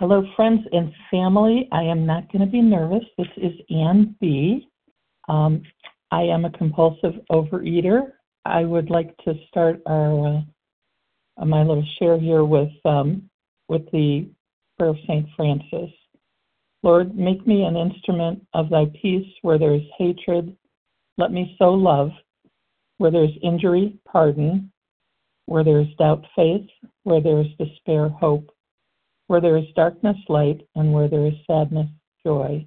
Hello, friends and family. I am not going to be nervous. This is Ann B. Um, I am a compulsive overeater. I would like to start our uh, my little share here with um, with the prayer of Saint Francis. Lord, make me an instrument of Thy peace where there is hatred. Let me sow love where there is injury, pardon. Where there is doubt, faith. Where there is despair, hope where there is darkness, light, and where there is sadness, joy.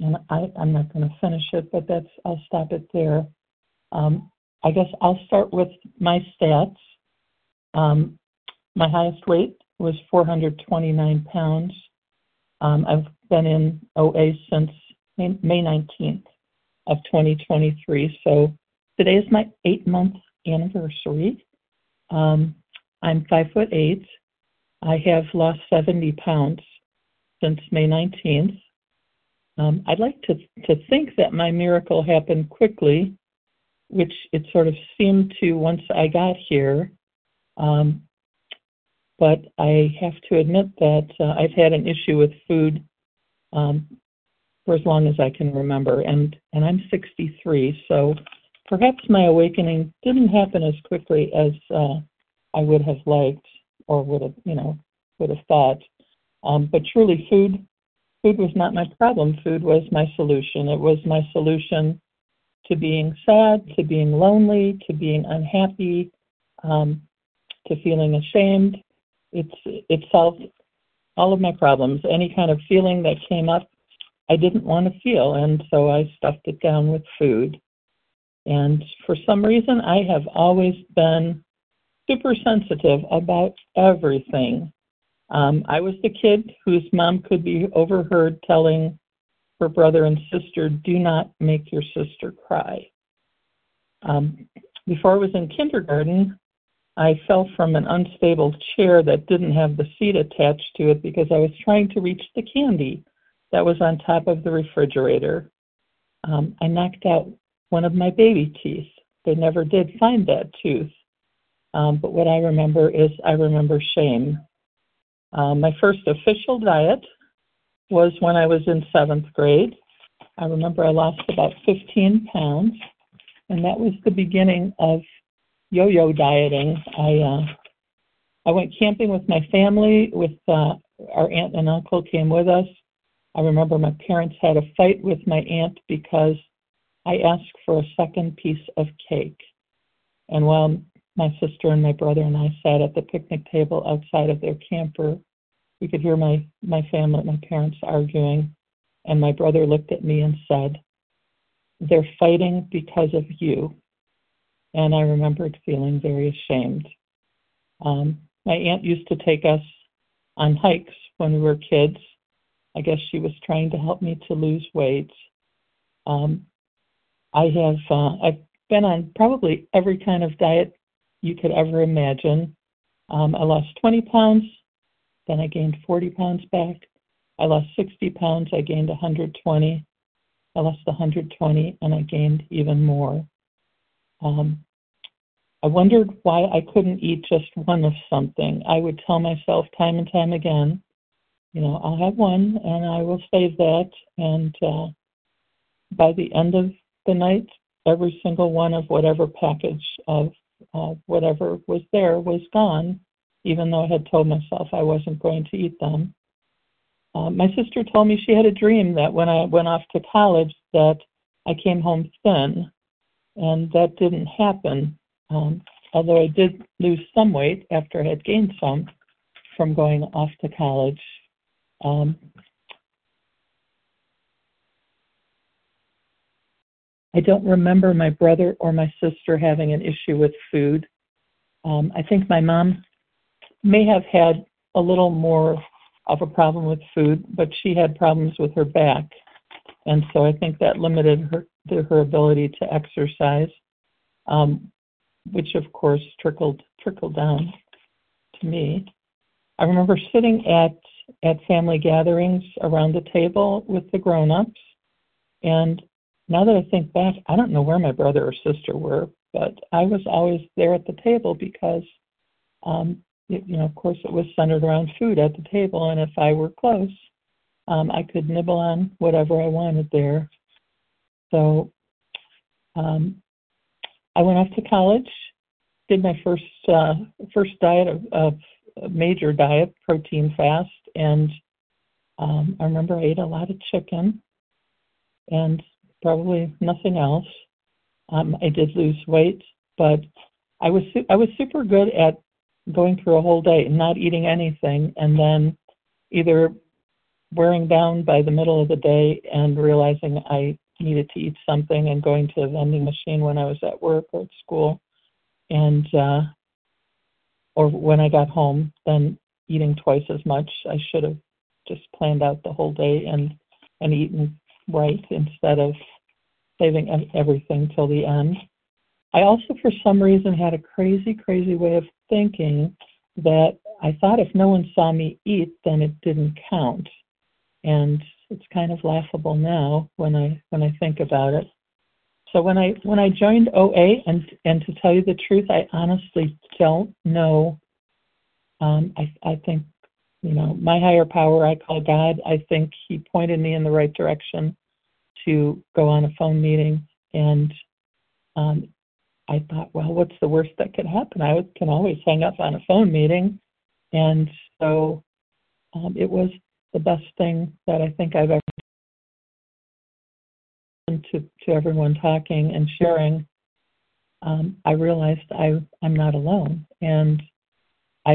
And I, I'm not going to finish it, but that's I'll stop it there. Um, I guess I'll start with my stats. Um, my highest weight was 429 pounds. Um, I've been in OA since May 19th of 2023. So today is my eight month anniversary. Um, I'm five foot eight. I have lost 70 pounds since May 19th. Um, I'd like to, to think that my miracle happened quickly, which it sort of seemed to once I got here. Um, but I have to admit that uh, I've had an issue with food um, for as long as I can remember, and, and I'm 63, so perhaps my awakening didn't happen as quickly as uh, I would have liked or would have, you know, would have thought. Um, but truly, food, food was not my problem. Food was my solution. It was my solution to being sad, to being lonely, to being unhappy, um, to feeling ashamed. It's it solved all of my problems. Any kind of feeling that came up, I didn't want to feel, and so I stuffed it down with food. And for some reason, I have always been super sensitive about everything. Um, I was the kid whose mom could be overheard telling her brother and sister, Do not make your sister cry. Um, before I was in kindergarten, I fell from an unstable chair that didn't have the seat attached to it because I was trying to reach the candy that was on top of the refrigerator. Um, I knocked out one of my baby teeth. They never did find that tooth. Um, but what I remember is I remember shame. Um, my first official diet was when I was in seventh grade. I remember I lost about 15 pounds, and that was the beginning of yo-yo dieting. I uh, I went camping with my family. With uh, our aunt and uncle came with us. I remember my parents had a fight with my aunt because I asked for a second piece of cake. And while my sister and my brother and I sat at the picnic table outside of their camper. We could hear my, my family, my parents arguing, and my brother looked at me and said, They're fighting because of you. And I remembered feeling very ashamed. Um, my aunt used to take us on hikes when we were kids. I guess she was trying to help me to lose weight. Um, I have uh, I've been on probably every kind of diet you could ever imagine. Um, I lost 20 pounds, then I gained 40 pounds back. I lost 60 pounds, I gained 120. I lost 120, and I gained even more. Um, I wondered why I couldn't eat just one of something. I would tell myself time and time again, you know, I'll have one and I will save that. And uh, by the end of the night, every single one of whatever package of uh, whatever was there was gone, even though I had told myself I wasn't going to eat them. Uh, my sister told me she had a dream that when I went off to college that I came home thin, and that didn't happen. Um, although I did lose some weight after I had gained some from going off to college. Um, I don't remember my brother or my sister having an issue with food. Um, I think my mom may have had a little more of a problem with food, but she had problems with her back, and so I think that limited her her ability to exercise, um, which of course trickled trickled down to me. I remember sitting at at family gatherings around the table with the grown-ups, and now that I think back, I don't know where my brother or sister were, but I was always there at the table because um, you know, of course, it was centered around food at the table, and if I were close, um, I could nibble on whatever I wanted there. So um, I went off to college, did my first uh, first diet of, of major diet, protein fast, and um, I remember I ate a lot of chicken and probably nothing else. Um, I did lose weight, but I was su- I was super good at going through a whole day and not eating anything, and then either wearing down by the middle of the day and realizing I needed to eat something and going to a vending machine when I was at work or at school, and uh, or when I got home, then eating twice as much. I should have just planned out the whole day and and eaten right instead of saving everything till the end. I also, for some reason, had a crazy, crazy way of thinking that I thought if no one saw me eat, then it didn't count. And it's kind of laughable now when I when I think about it. So when I when I joined OA, and and to tell you the truth, I honestly don't know. Um, I I think you know my higher power I call God. I think He pointed me in the right direction to go on a phone meeting, and um, I thought, well, what's the worst that could happen? I can always hang up on a phone meeting, and so um, it was the best thing that I think I've ever done to to everyone talking and sharing. Um, I realized I I'm not alone, and I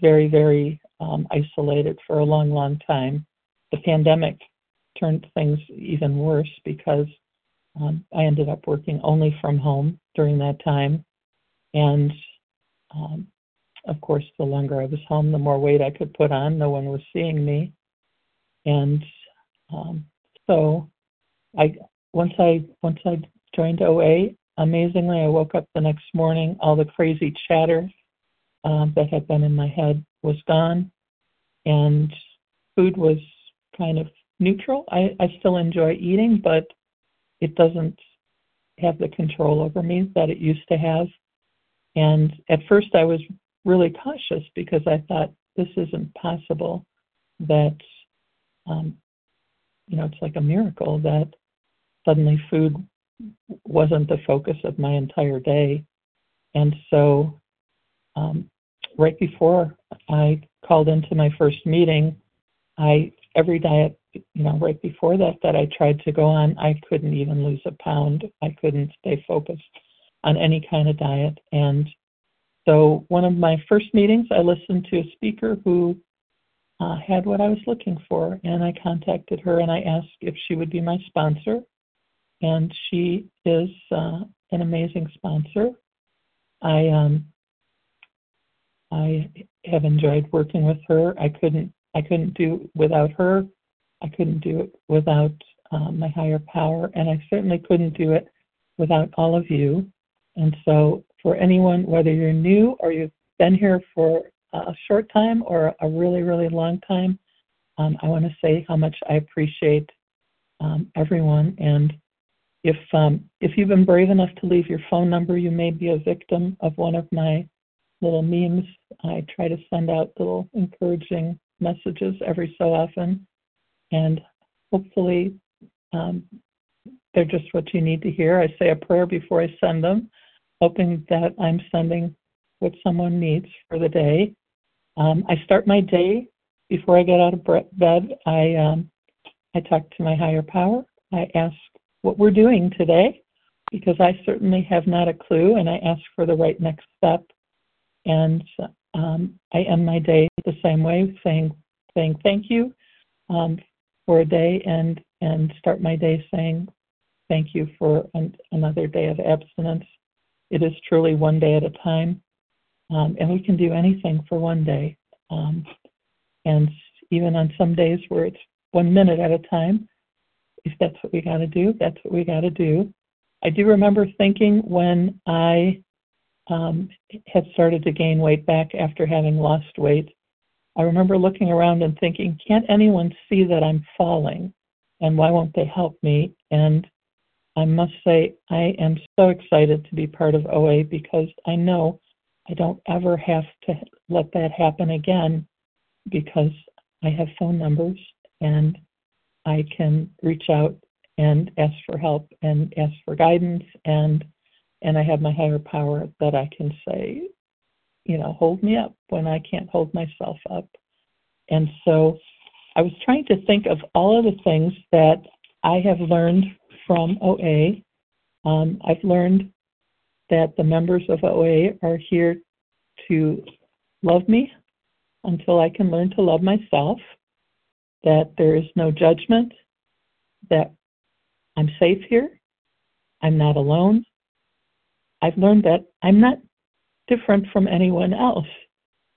very very um, isolated for a long long time. The pandemic turned things even worse because um, I ended up working only from home during that time. And um, of course, the longer I was home, the more weight I could put on. No one was seeing me. And um, so I once I once I joined OA, amazingly, I woke up the next morning. All the crazy chatter um, that had been in my head was gone, and food was kind of neutral. I, I still enjoy eating, but it doesn't have the control over me that it used to have. And at first, I was really cautious because I thought this isn't possible. That um, you know, it's like a miracle that suddenly food wasn't the focus of my entire day. And so, um, right before I called into my first meeting, I every diet you know, right before that that I tried to go on, I couldn't even lose a pound. I couldn't stay focused on any kind of diet. And so one of my first meetings, I listened to a speaker who uh, had what I was looking for, and I contacted her and I asked if she would be my sponsor. And she is uh, an amazing sponsor. I um, I have enjoyed working with her. I couldn't I couldn't do without her. I couldn't do it without um, my higher power, and I certainly couldn't do it without all of you. And so, for anyone, whether you're new or you've been here for a short time or a really, really long time, um, I want to say how much I appreciate um, everyone. And if um, if you've been brave enough to leave your phone number, you may be a victim of one of my little memes. I try to send out little encouraging messages every so often and hopefully um, they're just what you need to hear. I say a prayer before I send them, hoping that I'm sending what someone needs for the day. Um, I start my day before I get out of bed. I um, I talk to my higher power. I ask what we're doing today because I certainly have not a clue, and I ask for the right next step. And um, I end my day the same way, saying saying thank you um, for a day and and start my day saying thank you for an, another day of abstinence. It is truly one day at a time, um, and we can do anything for one day. Um, and even on some days where it's one minute at a time, if that's what we got to do, that's what we got to do. I do remember thinking when I um, had started to gain weight back after having lost weight I remember looking around and thinking, can't anyone see that I'm falling? And why won't they help me? And I must say, I am so excited to be part of OA because I know I don't ever have to let that happen again because I have phone numbers and I can reach out and ask for help and ask for guidance and and I have my higher power that I can say, you know, hold me up when I can't hold myself up. And so I was trying to think of all of the things that I have learned from OA. Um, I've learned that the members of OA are here to love me until I can learn to love myself, that there is no judgment, that I'm safe here, I'm not alone. I've learned that I'm not different from anyone else.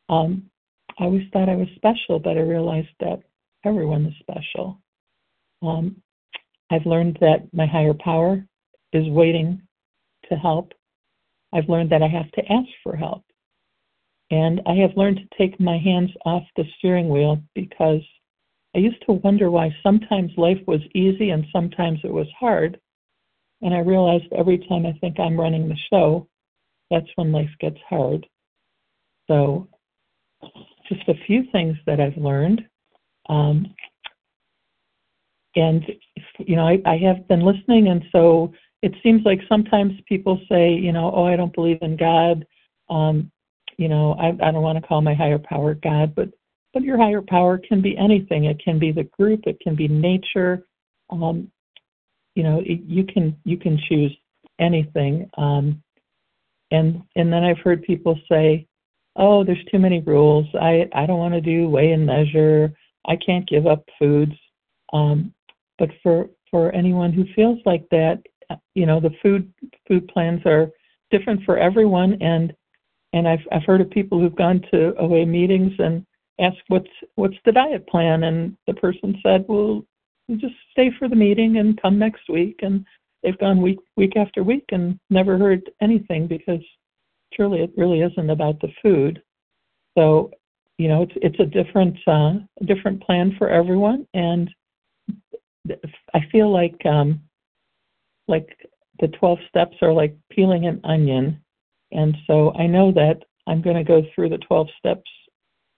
Um, I always thought I was special, but I realized that everyone is special. Um, I've learned that my higher power is waiting to help. I've learned that I have to ask for help. And I have learned to take my hands off the steering wheel because I used to wonder why sometimes life was easy and sometimes it was hard. And I realized every time I think I'm running the show, that's when life gets hard. So, just a few things that I've learned. Um, and, you know, I, I have been listening, and so it seems like sometimes people say, you know, oh, I don't believe in God. Um, you know, I, I don't want to call my higher power God, but but your higher power can be anything. It can be the group. It can be nature. Um, you know, you can you can choose anything. Um, and and then I've heard people say, oh, there's too many rules. I I don't want to do weigh and measure. I can't give up foods. Um, but for for anyone who feels like that, you know, the food food plans are different for everyone, and and I've I've heard of people who've gone to OA meetings and asked what's what's the diet plan, and the person said, well, just stay for the meeting and come next week, and they've gone week week after week and never heard anything because truly it really isn't about the food. So, you know, it's it's a different uh, different plan for everyone, and I feel like um, like the 12 steps are like peeling an onion. And so I know that I'm going to go through the 12 steps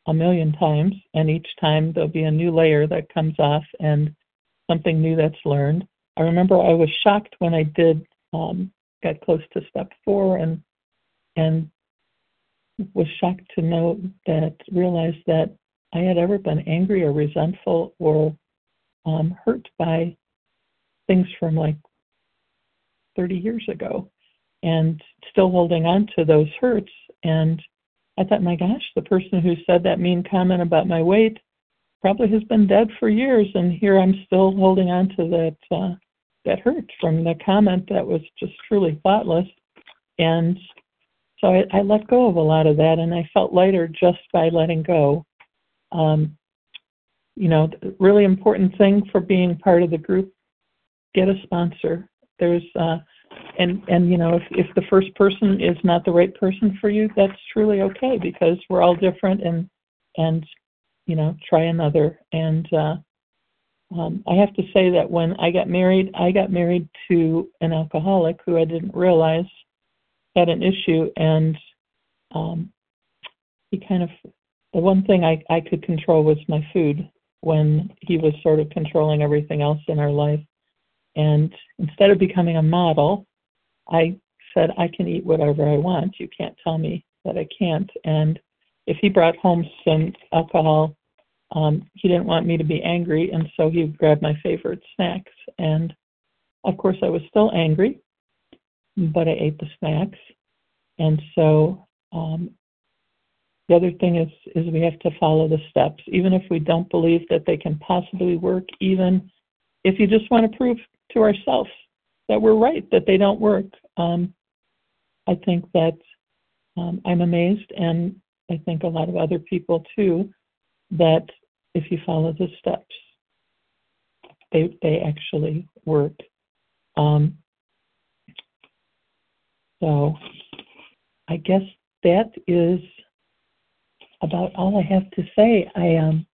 a million times, and each time there'll be a new layer that comes off and something new that's learned. I remember I was shocked when I did um, got close to step four and and was shocked to know that realized that I had ever been angry or resentful or um, hurt by things from like 30 years ago and still holding on to those hurts. And I thought, my gosh, the person who said that mean comment about my weight probably has been dead for years, and here I'm still holding on to that uh, that hurt from the comment that was just truly thoughtless. And so I, I let go of a lot of that, and I felt lighter just by letting go. Um, you know, really important thing for being part of the group: get a sponsor. There's uh, and and you know if if the first person is not the right person for you that's truly okay because we're all different and and you know try another and uh um i have to say that when i got married i got married to an alcoholic who i didn't realize had an issue and um he kind of the one thing i i could control was my food when he was sort of controlling everything else in our life and instead of becoming a model, I said, I can eat whatever I want. You can't tell me that I can't. And if he brought home some alcohol, um, he didn't want me to be angry, and so he grabbed my favorite snacks. And of course, I was still angry, but I ate the snacks. And so um, the other thing is is we have to follow the steps, even if we don't believe that they can possibly work. Even if you just want to prove to ourselves that we're right, that they don't work. Um, I think that um, I'm amazed, and I think a lot of other people too, that if you follow the steps, they they actually work. Um, so I guess that is about all I have to say. I um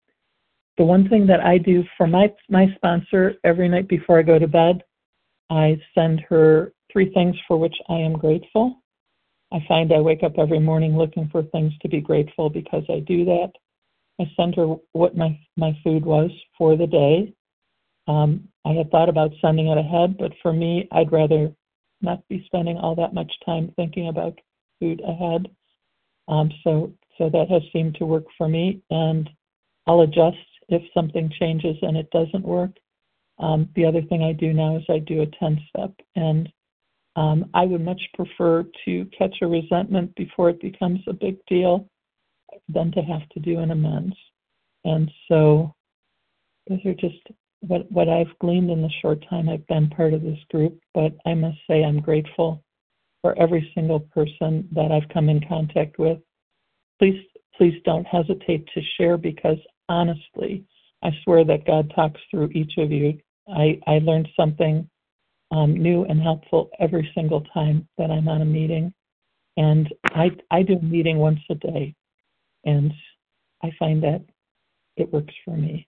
the one thing that I do for my my sponsor every night before I go to bed, I send her three things for which I am grateful. I find I wake up every morning looking for things to be grateful because I do that. I sent her what my my food was for the day. Um, I had thought about sending it ahead, but for me, I'd rather not be spending all that much time thinking about food ahead. Um, so so that has seemed to work for me, and I'll adjust if something changes and it doesn't work. Um, the other thing I do now is I do a 10 step, and um, I would much prefer to catch a resentment before it becomes a big deal than to have to do an amends. And so those are just what, what I've gleaned in the short time I've been part of this group. But I must say I'm grateful for every single person that I've come in contact with. Please, please don't hesitate to share because honestly, I swear that God talks through each of you. I, I learned something um, new and helpful every single time that I'm on a meeting. And I, I do a meeting once a day, and I find that it works for me.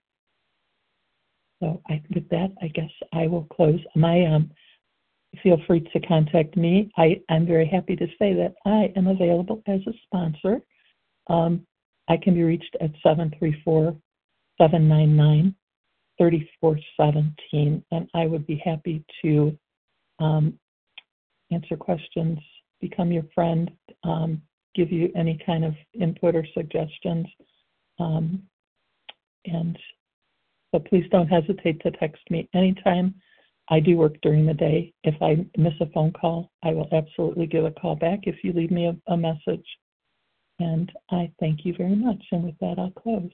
So I, with that, I guess I will close. My um, feel free to contact me. I, I'm very happy to say that I am available as a sponsor. Um, I can be reached at 734 799 3417, and I would be happy to um, answer questions, become your friend, um, give you any kind of input or suggestions. Um, and so please don't hesitate to text me anytime. I do work during the day. If I miss a phone call, I will absolutely give a call back if you leave me a, a message. And I thank you very much. And with that, I'll close.